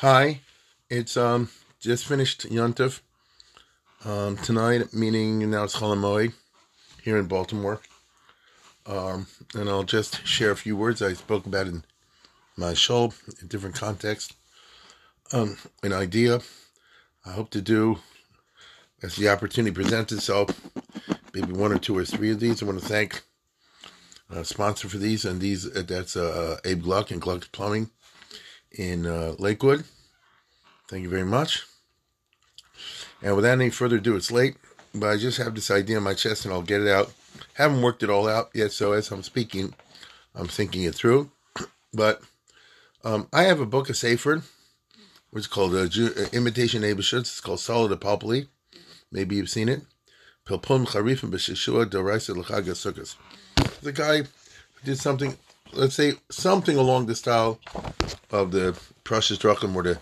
Hi, it's um just finished Yontif um, tonight, meaning now it's Cholamoy here in Baltimore. Um, and I'll just share a few words I spoke about in my show in different context. Um, an idea I hope to do as the opportunity presents itself, maybe one or two or three of these. I want to thank a sponsor for these, and these uh, that's uh, Abe Gluck and Gluck Plumbing in uh, Lakewood. Thank you very much. And without any further ado, it's late, but I just have this idea in my chest and I'll get it out. Haven't worked it all out yet, so as I'm speaking, I'm thinking it through. But um, I have a book of Sefer, which is called uh, Ju- uh, Imitation. It's called Solid Apopoli. Maybe you've seen it. Doraisa. The guy did something, let's say, something along the style of the Parashas Drachim or the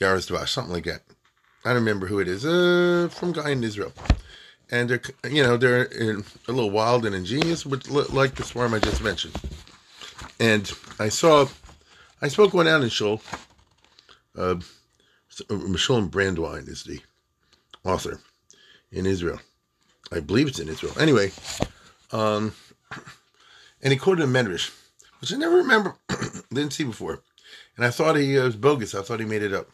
Yaaros Dvash, something like that. I don't remember who it is. Uh, from guy in Israel, and they're you know they're in, a little wild and ingenious, but like the swarm I just mentioned. And I saw, I spoke one out in Shul. Uh, Mishulam Brandwine is the author in Israel. I believe it's in Israel. Anyway, um, and he quoted a Medrash, which I never remember, didn't see before, and I thought he uh, was bogus. I thought he made it up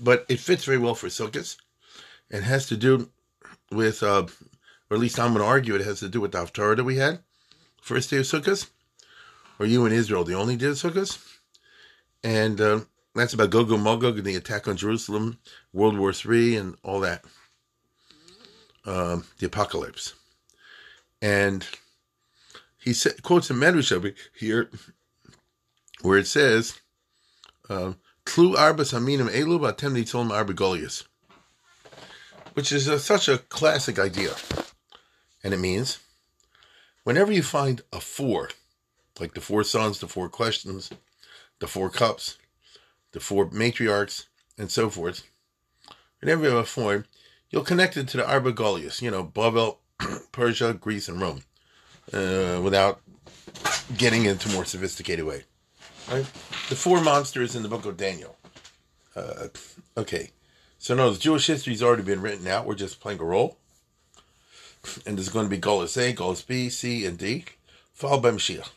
but it fits very well for Sukkot. It has to do with, uh, or at least I'm going to argue it has to do with the Haftarah that we had, first day of Sukkot, or you in Israel, the only day of Sukkot. And uh, that's about Gog and Magog and the attack on Jerusalem, World War III, and all that. Uh, the apocalypse. And he sa- quotes a over here where it says, Klu arbas aminim elu batem nitzolm arba golius, which is a, such a classic idea. And it means whenever you find a four, like the four sons, the four questions, the four cups, the four matriarchs, and so forth, whenever you have a four, you'll connect it to the Arba Golius, you know, Babel, Persia, Greece, and Rome, uh, without getting into more sophisticated way. Right? The four monsters in the book of Daniel. Uh, okay. So no, the Jewish history's already been written out. We're just playing a role. And there's going to be Golas A, Golas B, C, and D, followed by Mashiach.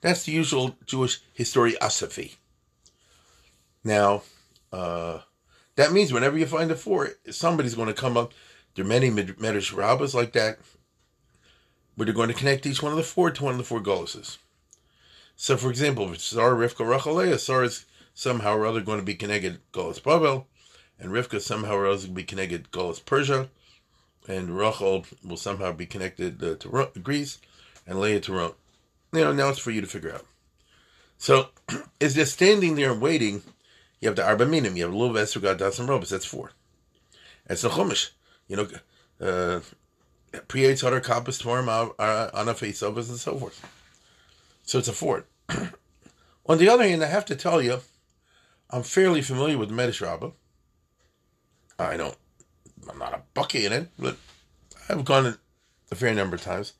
That's the usual Jewish historiography. Now, uh, that means whenever you find a four, somebody's going to come up. There are many Medrash rabbis like that, where they're going to connect each one of the four to one of the four Golases. So, for example, if Sarah, Rivka, Rachel, Leah, Sarah is somehow or other going to be connected Golas Babel, and Rivka somehow or other going to be connected Golas Persia, and Rachel will somehow be connected uh, to Greece, and Leah to Rome. You know, now it's for you to figure out. So, it's just standing there and waiting. You have the Arba Minim, you have Luv, Esther, Das, and Robus, that's four. That's the Chumash. You know, uh, Priyetz, Hadar, Kappas, Twarim, Anafes, and so forth. So it's a fort. On the other hand, I have to tell you, I'm fairly familiar with Medish Rabbah. I don't, I'm not a bucky in it, but I've gone a fair number of times.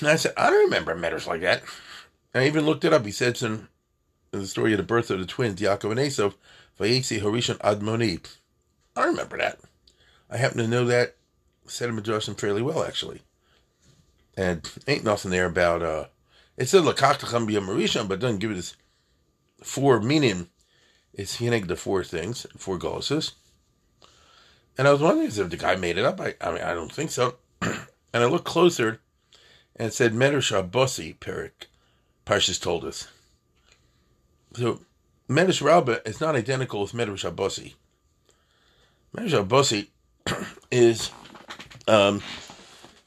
And I said, I don't remember Medish like that. I even looked it up. He said in, in the story of the birth of the twins, Yaakov and Esav, Vayetzi Harishon Admoni. I remember that. I happen to know that said Midrashim fairly well, actually. And ain't nothing there about uh, it said Lakachtacham Marishan, but doesn't give it this four meaning. It's hineg the four things, four gosses. And I was wondering if the guy made it up. I, I mean, I don't think so. and I looked closer, and it said Medrash Bossi Perik. Parshas told us. So Medrash Rabbah is not identical with Medrash Bossi. Medrash Bossi is um,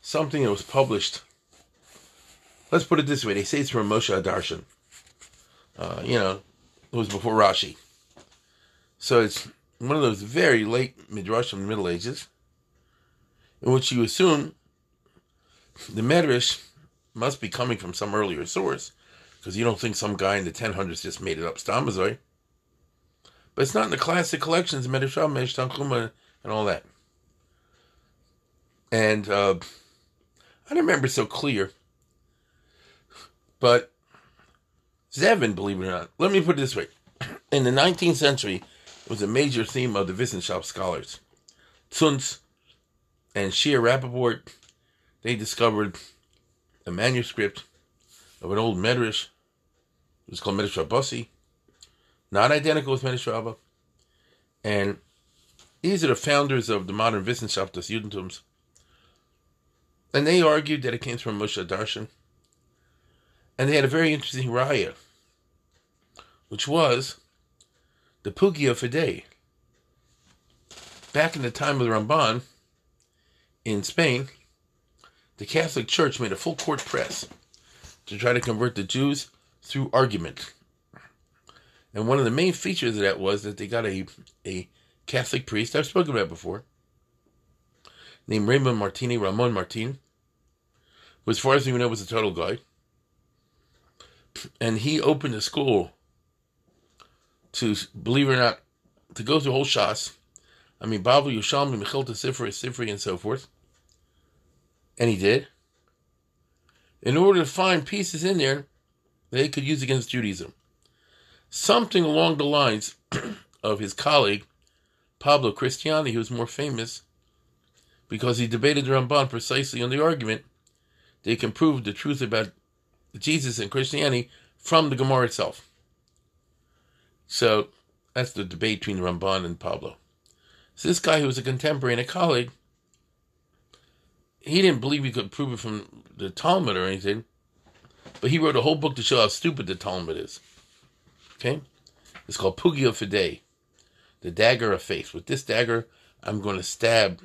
something that was published Let's put it this way. They say it's from Moshe Adarshan. Uh, you know, it was before Rashi. So it's one of those very late midrash from the Middle Ages, in which you assume the medrash must be coming from some earlier source, because you don't think some guy in the 1000s just made it up, Stamazoi. But it's not in the classic collections, Medrash Medrash Tanchuma, and all that. And uh, I don't remember so clear, but Zevin, believe it or not, let me put it this way. In the 19th century, it was a major theme of the Wissenschaft scholars. Zunz and Shia Rappaport, they discovered a manuscript of an old Medrash. It was called Medrash Rabbasi, not identical with Medrash Rabbah. And these are the founders of the modern Wissenschaft des Judentums. And they argued that it came from Moshe Darshan. And they had a very interesting raya, which was the Pugio Fidei. Back in the time of the Ramban in Spain, the Catholic Church made a full court press to try to convert the Jews through argument. And one of the main features of that was that they got a, a Catholic priest, I've spoken about before, named Raymond Martini, Ramon Martin, who, as far as we know, was a total guy. And he opened a school to, believe it or not, to go through whole Shas. I mean, Babu, Yushalmi, Mechilta, Sifri, Sifri, and so forth. And he did. In order to find pieces in there they could use against Judaism. Something along the lines of his colleague, Pablo Cristiani, who was more famous because he debated the Ramban precisely on the argument they can prove the truth about Jesus and Christianity from the Gemara itself. So that's the debate between Ramban and Pablo. So this guy who was a contemporary and a colleague, he didn't believe he could prove it from the Talmud or anything, but he wrote a whole book to show how stupid the Talmud is. Okay? It's called Pugio Fidei, the dagger of faith. With this dagger, I'm going to stab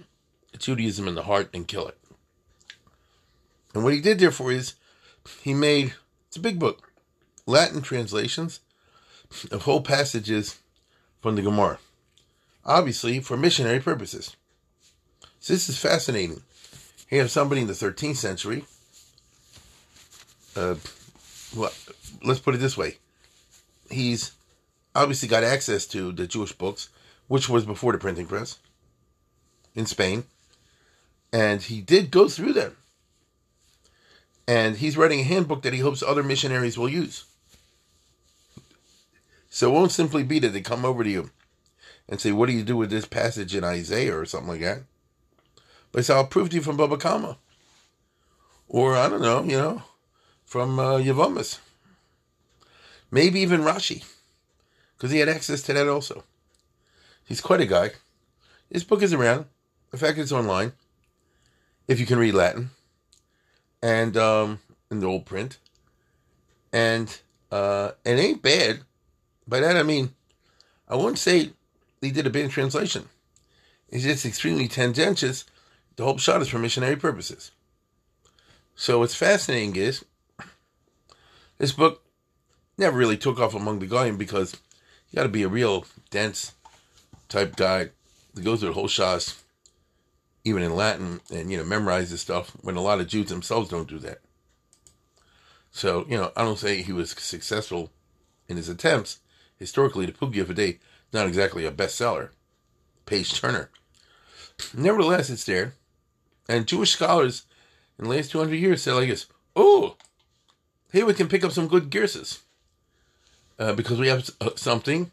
Judaism in the heart and kill it. And what he did therefore is he made it's a big book, Latin translations of whole passages from the Gemara, obviously for missionary purposes. So this is fascinating. Here you have somebody in the 13th century. Uh, well, let's put it this way: he's obviously got access to the Jewish books, which was before the printing press in Spain, and he did go through them. And he's writing a handbook that he hopes other missionaries will use. So it won't simply be that they come over to you and say, What do you do with this passage in Isaiah or something like that? But say, I'll prove to you from Baba Kama. Or, I don't know, you know, from uh, Yavamas. Maybe even Rashi, because he had access to that also. He's quite a guy. This book is around. In fact, it's online, if you can read Latin, and um, in the old print. And uh, it ain't bad. By that I mean, I wouldn't say he did a bad translation. It's just extremely tendentious. The whole shot is for missionary purposes. So what's fascinating is this book never really took off among the Goyim because you got to be a real dense type guy to go through the whole shots, even in Latin, and you know memorize this stuff. When a lot of Jews themselves don't do that. So you know, I don't say he was successful in his attempts. Historically, the Pugio Fidei, not exactly a bestseller, page turner. Nevertheless, it's there, and Jewish scholars in the last two hundred years say like this: "Oh, here we can pick up some good gearses." Uh, because we have something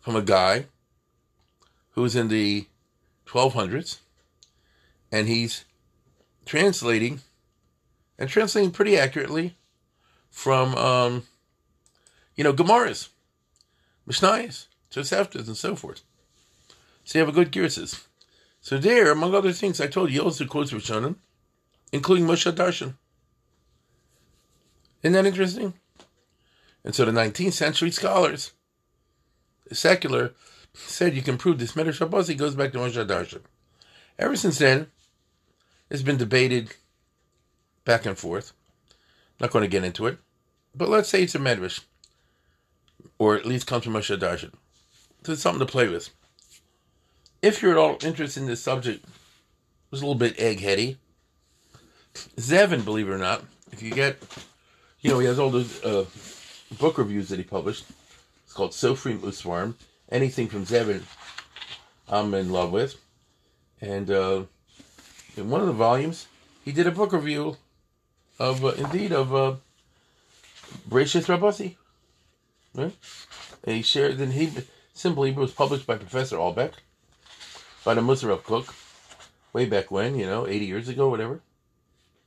from a guy who's in the 1200s and he's translating and translating pretty accurately from um, you know Gemaras, Mishnayos, Toseftas, and so forth. So you have a good Girsis. So there, among other things, I told you also quotes Rishonim, including Moshe Darshan. Isn't that interesting? And so the 19th century scholars, secular, said you can prove this Medrash Rabbasi goes back to Moshe Darshan. Ever since then, it's been debated back and forth. Not going to get into it, but let's say it's a Medrash. or at least comes from Moshe Darshan. So it's something to play with. If you're at all interested in this subject, it was a little bit eggheady. Zevin, believe it or not, if you get, you know, he has all those uh, book reviews that he published. It's called Sofrim U'Sforim. Anything from Zevin, I'm in love with. And uh, in one of the volumes, he did a book review of, uh, indeed, of uh, Bereshit Rabasi. Right? And he shared, then he simply was published by Professor Albeck, by the Mossad HaRav Kook, way back when, you know, 80 years ago, whatever.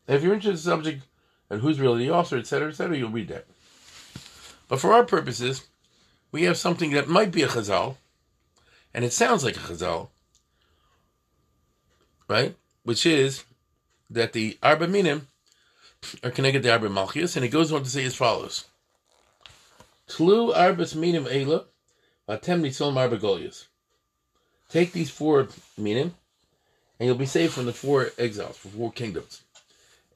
And if you're interested in the subject and who's really the author, etc., etc., you'll read that. But for our purposes, we have something that might be a chazal, and it sounds like a chazal, right? Which is that the Arba Minim are connected to Arba Malchias, and it goes on to say as follows. Tlu Arbas Minim Eila, Vatem Nitzol Arba Golias. Take these four Minim, and you'll be saved from the four exiles, from four kingdoms.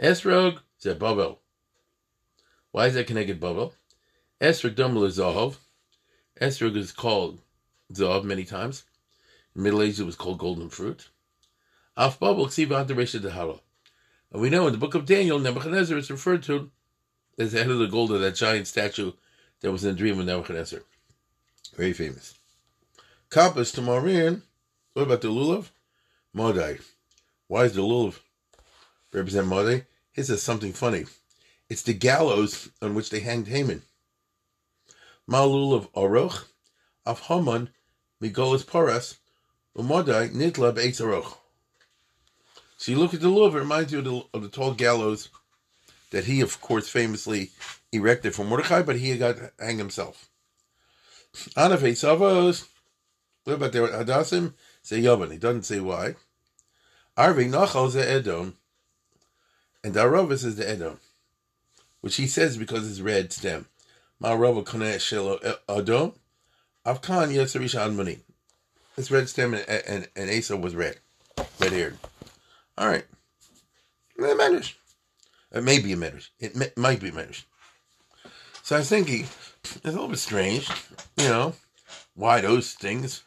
Esrog Zebabel. Why is that connected Babel? Esrog Dumel Zahov. Esrog is called Zahav many times. In Middle Ages, it was called golden fruit. Af Babel Ksiva Dehara. And we know in the book of Daniel, Nebuchadnezzar is referred to as the head of the gold of that giant statue that was in the dream of Nebuchadnezzar. Very famous. Kappas Tmarim. What about the lulav? Modai. Why is the lulav represent Modai? Is something funny. It's the gallows on which they hanged Haman. Malulav Oroch, Af Haman, Migolas Paras, Umodai, Nitlab Eitz Aroch. So you look at the lulav, it reminds you of the, of the tall gallows that he, of course, famously erected for Mordechai, but he got hang himself. Anafei Savos, what about the Hadassim? Say Yavan. He doesn't say why. Arvi Nachal ze Edom, and Darovis is the Edom, which he says because it's red stem. Ma'arova Koneh Shelo Edom, Avkan Yetzerish Admoni. It's red stem and, eh, and, and Asa was red, red haired. All right. It matters. It may be a matters. It may, might be matters. So I was thinking, it's a little bit strange, you know, why those things?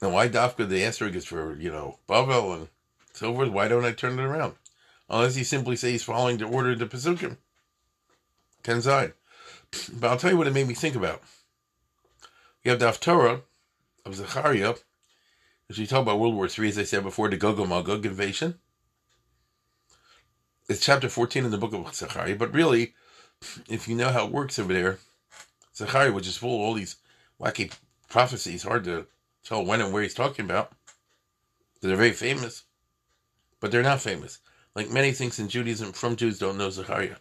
And why Dafka the answer is for, you know, Bavel and so forth? Why don't I turn it around? Unless he simply says he's following the order of the Pesukim. Kenzai. But I'll tell you what it made me think about. We have the Haftorah of Zechariah, as we talk about World War III, as I said before, the Gog Magog invasion. It's chapter 14 in the book of Zechariah, but really, if you know how it works over there, Zechariah, which is full of all these wacky prophecies, hard to tell when and where he's talking about. They're very famous, but they're not famous. Like many things in Judaism, from Jews don't know Zechariah.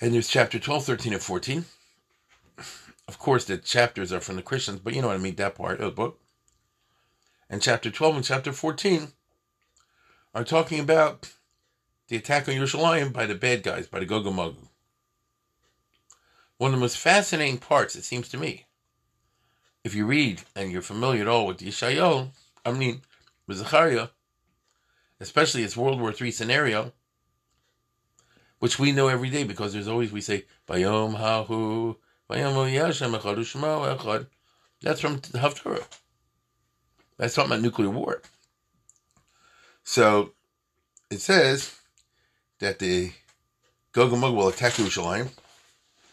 And there's chapter 12, 13, and 14. Of course, the chapters are from the Christians, but you know what I mean, that part of the book. And chapter 12 and chapter 14 are talking about the attack on Yerushalayim by the bad guys, by the Gogomogu. One of the most fascinating parts, it seems to me, if you read and you're familiar at all with Yeshayahu, I mean, with Zechariah, especially its World War III scenario, which we know every day because there's always, we say, Bayom Hahu, Bayom Yashem Echad Echad. That's from the Haftarah. That's talking about nuclear war. So it says that the Gog and Magog will attack Jerusalem,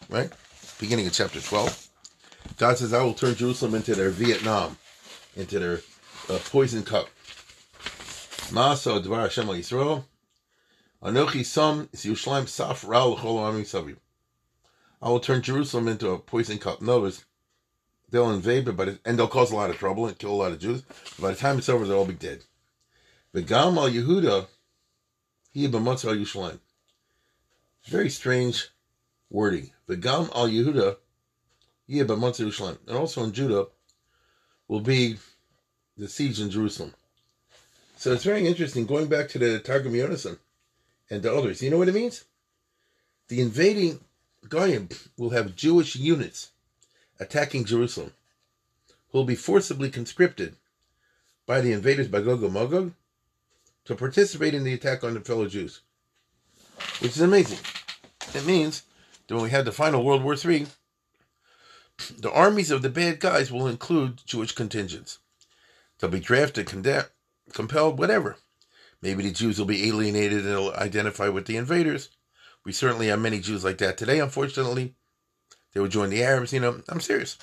right? Beginning of chapter 12. God says, I will turn Jerusalem into their Vietnam, into their uh, poison cup. Ma'aso Dvar Hashem Yisrael. Anochi Sam is Yerushalayim Saf Ra'al Chol Saviv. I will turn Jerusalem into a poison cup. Notice they'll invade, but and they'll cause a lot of trouble and kill a lot of Jews. By the time it's over, they'll all be dead. V'gam al Yehuda, he b'motz al. Very strange wording. The Gam al Yehuda, he b'motz al Yerushalayim. And also in Judah will be the siege in Jerusalem. So it's very interesting, going back to the Targum Yonasan and the others. You know what it means? The invading Goyim will have Jewish units attacking Jerusalem, who will be forcibly conscripted by the invaders by Gog and Magog to participate in the attack on the fellow Jews, which is amazing. It means that when we have the final World War III, the armies of the bad guys will include Jewish contingents. They'll be drafted, condemned, compelled, whatever. Maybe the Jews will be alienated and will identify with the invaders. We certainly have many Jews like that today, unfortunately. They would join the Arabs, you know. I'm serious.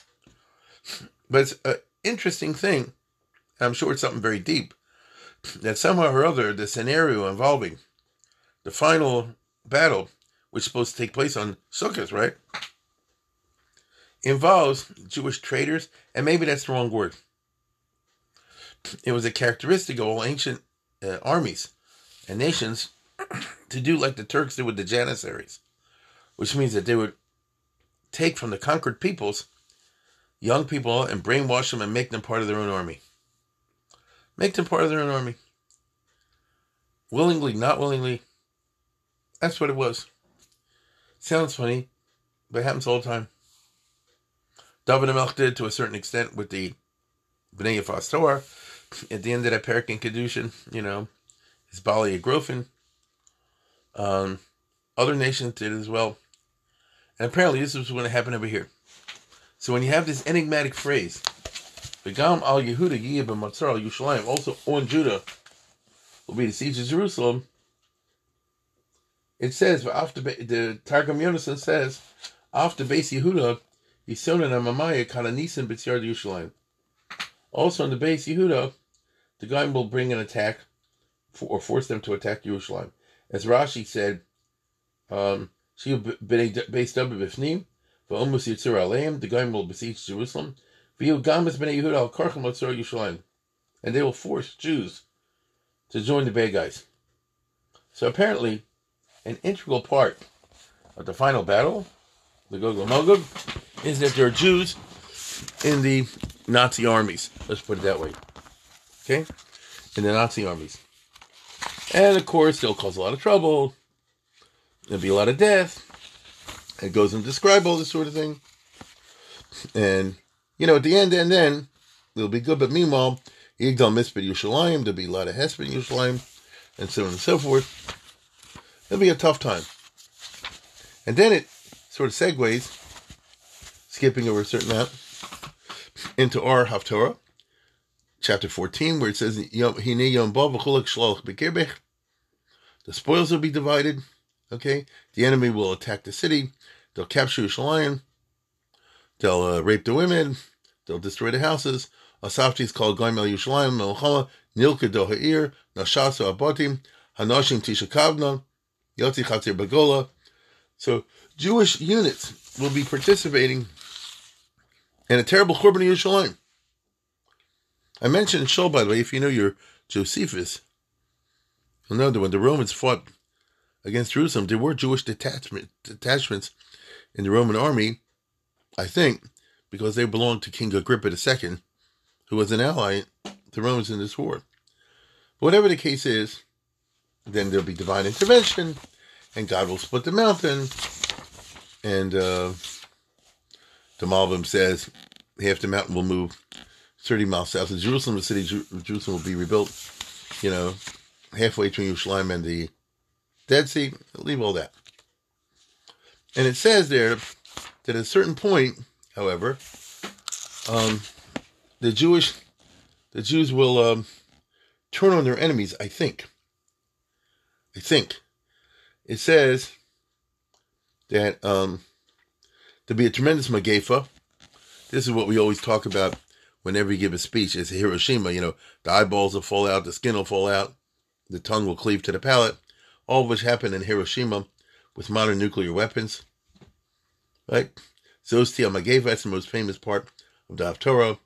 But it's an interesting thing. I'm sure it's something very deep. That somehow or other, the scenario involving the final battle, which is supposed to take place on Sukkot, right? Involves Jewish traders, and maybe that's the wrong word. It was a characteristic of all ancient uh, armies and nations to do like the Turks did with the Janissaries, which means that they would take from the conquered peoples young people and brainwash them and make them part of their own army. Make them part of their own army. Willingly, not willingly. That's what it was. Sounds funny, but it happens all the time. David Melch did to a certain extent with the Bnei Yafas Torah. At the end of that Perik and Kedushin, you know, his Bali Agrofen. Um, other nations did as well. And apparently this was going to happen over here. So when you have this enigmatic phrase, Begam al Yehuda Yiyah b'matzar al Yushalayim, also on Judah will be the siege of Jerusalem. It says, after the Targum Yonason says, after base Yehuda, Yisonan Amamaya Kananisan B'tzar Yushalayim. Also on the base Yehuda, the guy will bring an attack for, or force them to attack Yerushalayim. As Rashi said, um. The guy will besiege Jerusalem. And they will force Jews to join the bad guys. So apparently, an integral part of the final battle, the Gog and Magog, is that there are Jews in the Nazi armies. Let's put it that way. Okay? In the Nazi armies. And of course, they'll cause a lot of trouble. There'll be a lot of death. It goes and describe all this sort of thing. And, you know, at the end, and then, it'll be good. But meanwhile, Yigdal Mispet Yushalayim, there'll be a lot of Hesped Yushalayim, and so on and so forth. It'll be a tough time. And then it sort of segues, skipping over a certain amount, into our Haftorah, chapter 14, where it says, The spoils will be divided. Okay? The enemy will attack the city. They'll capture Yerushalayim. They'll uh, rape the women. They'll destroy the houses. Asafti is called Goim El Yerushalayim, Melchala, Nilka Doha'ir, Nashasu Abatim, Hanashim Tishakavna, Yotzi Chatzir Bagola. So Jewish units will be participating in a terrible Korban Yerushalayim. I mentioned Shul, by the way, if you know your Josephus, you'll know that when the Romans fought against Jerusalem, there were Jewish detachment, detachments in the Roman army, I think, because they belonged to King Agrippa II, who was an ally to Romans in this war. But whatever the case is, then there'll be divine intervention, and God will split the mountain, and uh, the says half the mountain will move 30 miles south of Jerusalem. The city of Jerusalem will be rebuilt, you know, halfway between Yerushalayim and the Dead Sea. Leave all that. And it says there that at a certain point, however, um, the Jewish, the Jews will um, turn on their enemies. I think. I think it says that um, there'll be a tremendous magefa. This is what we always talk about whenever you give a speech. It's Hiroshima. You know, the eyeballs will fall out, the skin will fall out, the tongue will cleave to the palate. All of which happened in Hiroshima with modern nuclear weapons. Right? Zostia Mageva, that's the most famous part of the Haftorah.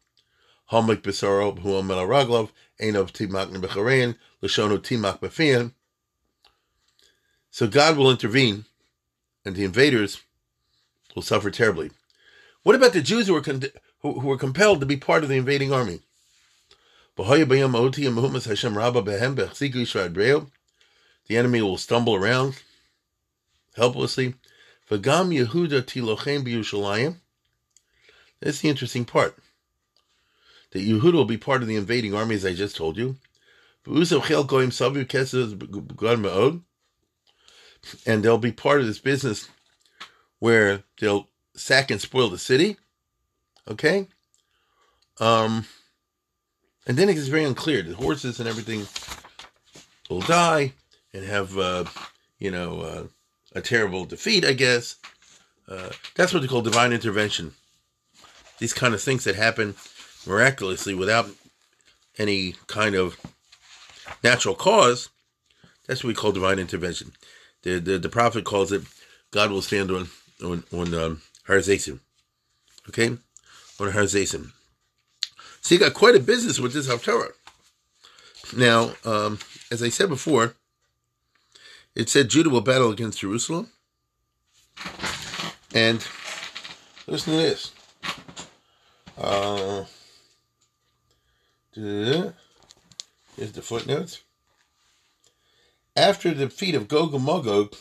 Hamik Besaro, Huam Raglov, Einov Timak Nebecharein, Lashono Timak Befian. So God will intervene, and the invaders will suffer terribly. What about the Jews who were, con- who, who were compelled to be part of the invading army? The enemy will stumble around helplessly. V'gam Yehuda. That's the interesting part. That Yehuda will be part of the invading army, as I just told you. And they'll be part of this business where they'll sack and spoil the city. Okay? Um, and then it gets very unclear. The horses and everything will die and have, uh, you know, uh, a terrible defeat, I guess. Uh, that's what they call divine intervention. These kind of things that happen miraculously without any kind of natural cause. That's what we call divine intervention. The the, the prophet calls it God will stand on on on um. Okay, on Har. So he got quite a business with this Haftarah. Now, um, as I said before, it said Judah will battle against Jerusalem. And listen to this. Uh, here's the footnotes. After the defeat of Gog and Magog,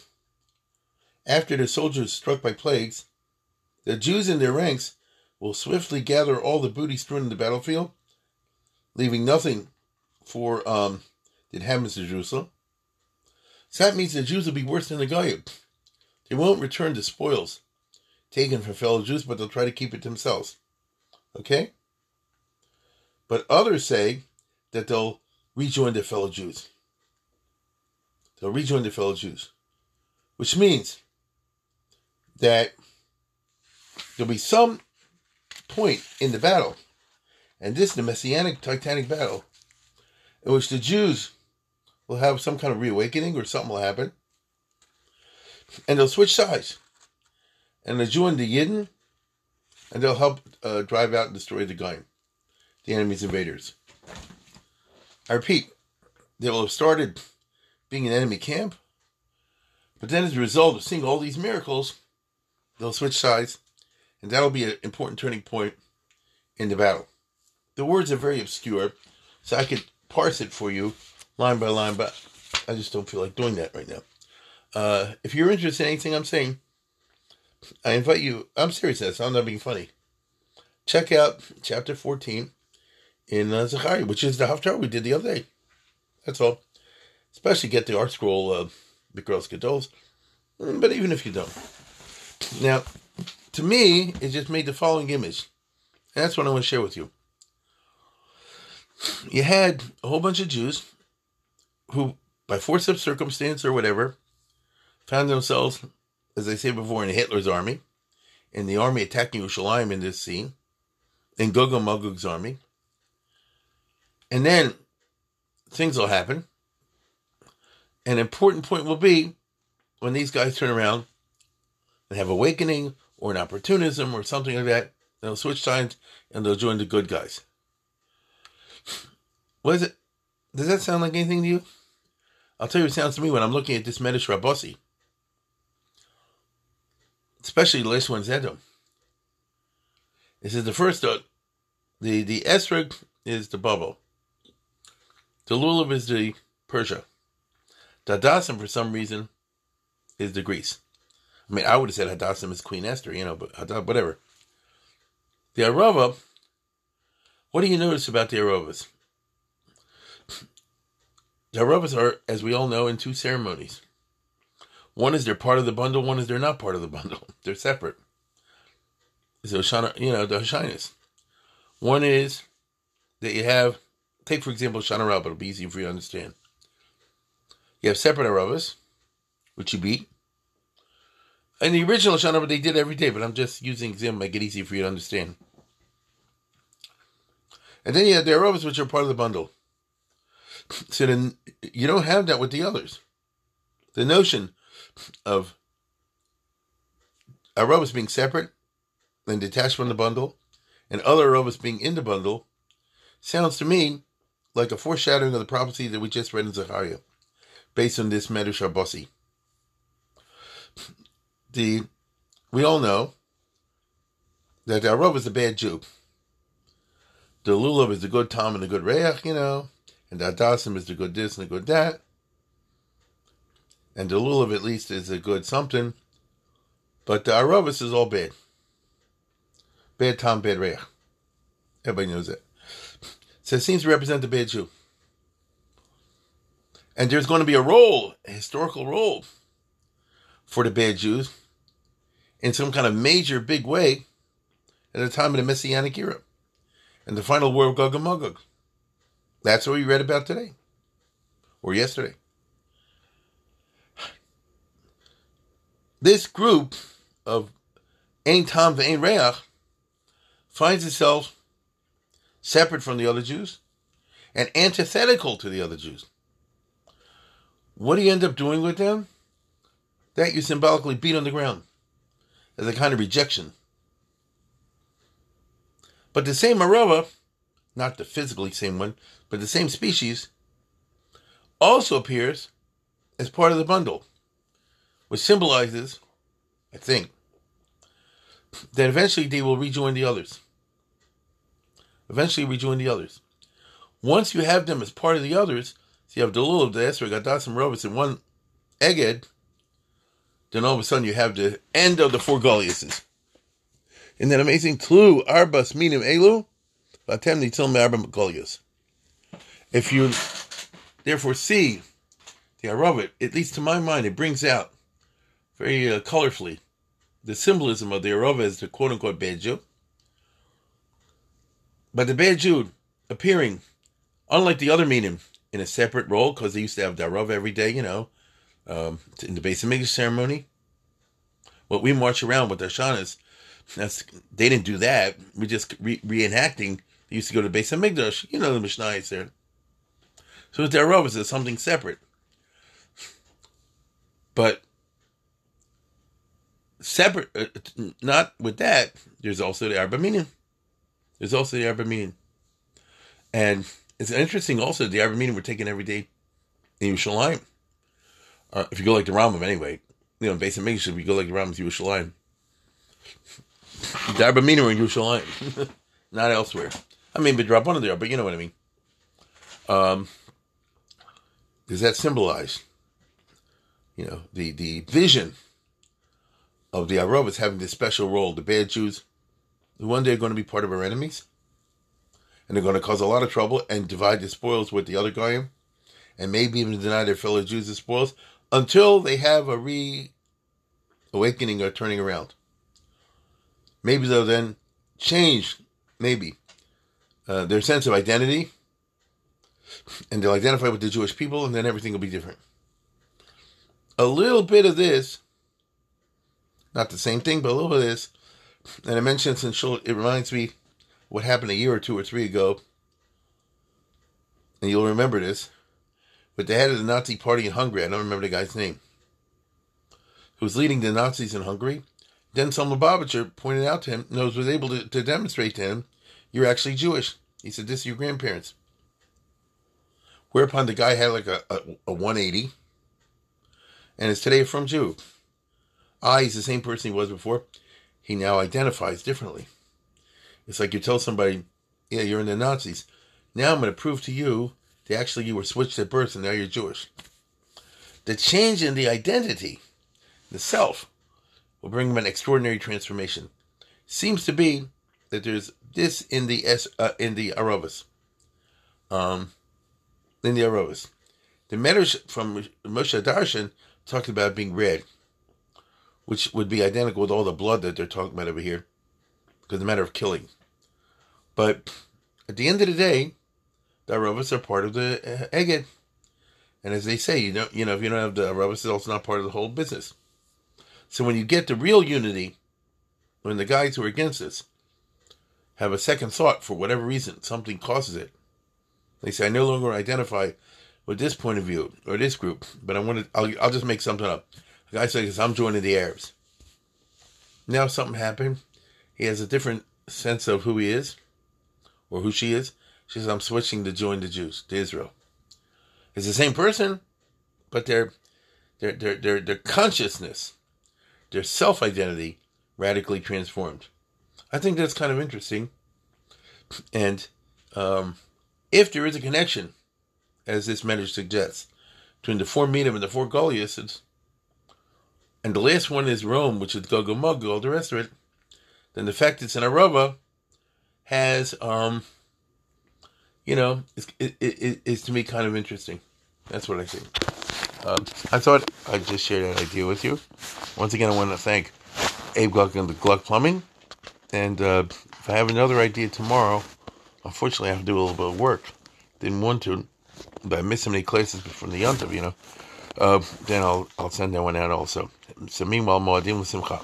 after the soldiers struck by plagues, the Jews in their ranks will swiftly gather all the booty strewn in the battlefield, leaving nothing for um, the inhabitants of Jerusalem. So that means the Jews will be worse than the Goyim. They won't return the spoils taken from fellow Jews, but they'll try to keep it themselves. Okay? But others say that they'll rejoin their fellow Jews. They'll rejoin their fellow Jews. Which means that there'll be some point in the battle, and this is the Messianic Titanic battle, in which the Jews will have some kind of reawakening or something will happen, and they'll switch sides. And they'll join the Yidden, and they'll help uh, drive out and destroy the Goyim, the enemy's invaders. I repeat, they will have started being an enemy camp, but then as a result of seeing all these miracles, they'll switch sides, and that'll be an important turning point in the battle. The words are very obscure, so I could parse it for you line by line, but I just don't feel like doing that right now. Uh, if you're interested in anything I'm saying, I invite you. I'm serious. I'm not being funny. Check out chapter 14 in uh, Zechariah, which is the Haftarah we did the other day. That's all. Especially get the ArtScroll, uh, the Girls Gedols. Mm, but even if you don't. Now, to me, it just made the following image. And that's what I want to share with you. You had a whole bunch of Jews who, by force of circumstance or whatever, found themselves, as I said before, in Hitler's army, in the army attacking Yerushalayim in this scene, in Gog and Magog's army. And then things will happen. An important point will be when these guys turn around and have awakening or an opportunism or something like that, they'll switch sides and they'll join the good guys. What is it? Does that sound like anything to you? I'll tell you it sounds to me when I'm looking at this Medrash Rabbasi. Especially the last one's Edom. This is the first, uh, the, the Esrog is the bubble. The Lulav is the Persia. The Hadassim, for some reason, is the Greece. I mean, I would have said Hadassim is Queen Esther, you know, but whatever. The Arava, what do you notice about the Aravas? The Aravas are, as we all know, in two ceremonies. One is they're part of the bundle, one is they're not part of the bundle. They're separate. It's Hoshana, you know, the Hoshanas. One is that you have, take for example, Shana Rabbah, it'll be easy for you to understand. You have separate Aravas, which you beat. And the original Shana Rabbah they did every day, but I'm just using example make it easy for you to understand. And then you have the Aravas, which are part of the bundle. So then you don't have that with the others. The notion of aerobus being separate and detached from the bundle, and other aerobus being in the bundle, sounds to me like a foreshadowing of the prophecy that we just read in Zechariah, based on this Medrash Rabbasi. The we all know that the Arab is a bad Jew. The Lulav is the good Tom and the good Reach, you know, and the Hadassim is the good this and the good that. And the lulav at least is a good something. But the Aravis is all bad. Bad Tom, bad Reach. Everybody knows it. So it seems to represent the bad Jew. And there's going to be a role, a historical role, for the bad Jews in some kind of major big way at the time of the Messianic era and the final war of Gog and Magog. That's what we read about today or yesterday. This group of Ein Tam Ve'Ein Reach finds itself separate from the other Jews and antithetical to the other Jews. What do you end up doing with them? That you symbolically beat on the ground as a kind of rejection. But the same arava, not the physically same one, but the same species, also appears as part of the bundle, which symbolizes, I think, that eventually they will rejoin the others. Eventually rejoin the others. Once you have them as part of the others, so you have the Lulav, the Esra, and Robus in one Eged, then all of a sudden you have the end of the four Goliaths. Isn't that amazing? Tlu arbas minim elu, vatem nitzil me'arba Goliaths. If you therefore see the Arabic, at least to my mind, it brings out very uh, colorfully the symbolism of the Arava as the quote unquote bad Jew. But the bad Jew appearing, unlike the other minim, in a separate role, because they used to have Darov every day, you know, um, in the base of ceremony. What we march around with the Shanas, that's they didn't do that. We just re- reenacting. They used to go to base of Mikdash. You know the Mishnah is there. So with Darov is something separate. But separate, uh, not with that, there's also the Arba. There's also the Arba. And it's interesting also, the Arba Minim were taken every day in Yerushalayim. Uh, if you go like the Rambam anyway, you know, based on Mikdash, if you go like the Rambam's Yerushalayim. The Arba Minim were in Yerushalayim, not elsewhere. I mean, but drop one of there, but you know what I mean. Um, does that symbolize, you know, the, the vision of the Arabas having this special role, the bad Jews, who one day are going to be part of our enemies, and they're going to cause a lot of trouble and divide the spoils with the other Goyim, and maybe even deny their fellow Jews the spoils until they have a re-awakening or turning around. Maybe they'll then change, maybe, uh, their sense of identity, and they'll identify with the Jewish people, and then everything will be different. A little bit of this not the same thing, but a little bit of this. And I mentioned since it reminds me what happened a year or two or three ago. And you'll remember this. With the head of the Nazi party in Hungary, I don't remember the guy's name, who was leading the Nazis in Hungary. Then some Lubavitcher pointed out to him, knows was able to, to demonstrate to him, you're actually Jewish. He said, this is your grandparents. Whereupon the guy had like a, a, a 180 and is today from Jew. Ah, he's the same person he was before. He now identifies differently. It's like you tell somebody, yeah, you're in the Nazis. Now I'm going to prove to you that actually you were switched at birth and now you're Jewish. The change in the identity, the self, will bring him an extraordinary transformation. Seems to be that there's this in the uh, in the Aravas. Um, in the Aravas. The Medrash from Moshe Darshan talked about being red which would be identical with all the blood that they're talking about over here, because the matter of killing. But at the end of the day, the Arabas are part of the uh, Eged. And as they say, you don't, you know, if you don't have the Arabas, it's also not part of the whole business. So when you get the real unity, when the guys who are against this have a second thought for whatever reason, something causes it, they say, I no longer identify with this point of view or this group, but I want to, I'll, I'll just make something up. The guy says, I'm joining the Arabs. Now something happened. He has a different sense of who he is or who she is. She says, I'm switching to join the Jews, to Israel. It's the same person, but their their their their, their consciousness, their self identity radically transformed. I think that's kind of interesting. And um, if there is a connection, as this message suggests, between the four Minim and the four Goliaths, and the last one is Rome, which is Gog and all the rest of it, then the fact it's in Arava has, um, you know, is, is, is, is to me kind of interesting. That's what I think. Um, I thought I'd just share that idea with you. Once again, I want to thank Abe Gluck and the Gluck Plumbing. And uh, if I have another idea tomorrow, unfortunately, I have to do a little bit of work. Didn't want to, but I missed so many classes from the Yontav, you know. Uh, then I'll I'll send that one out also. So meanwhile, Moadim L'Simcha.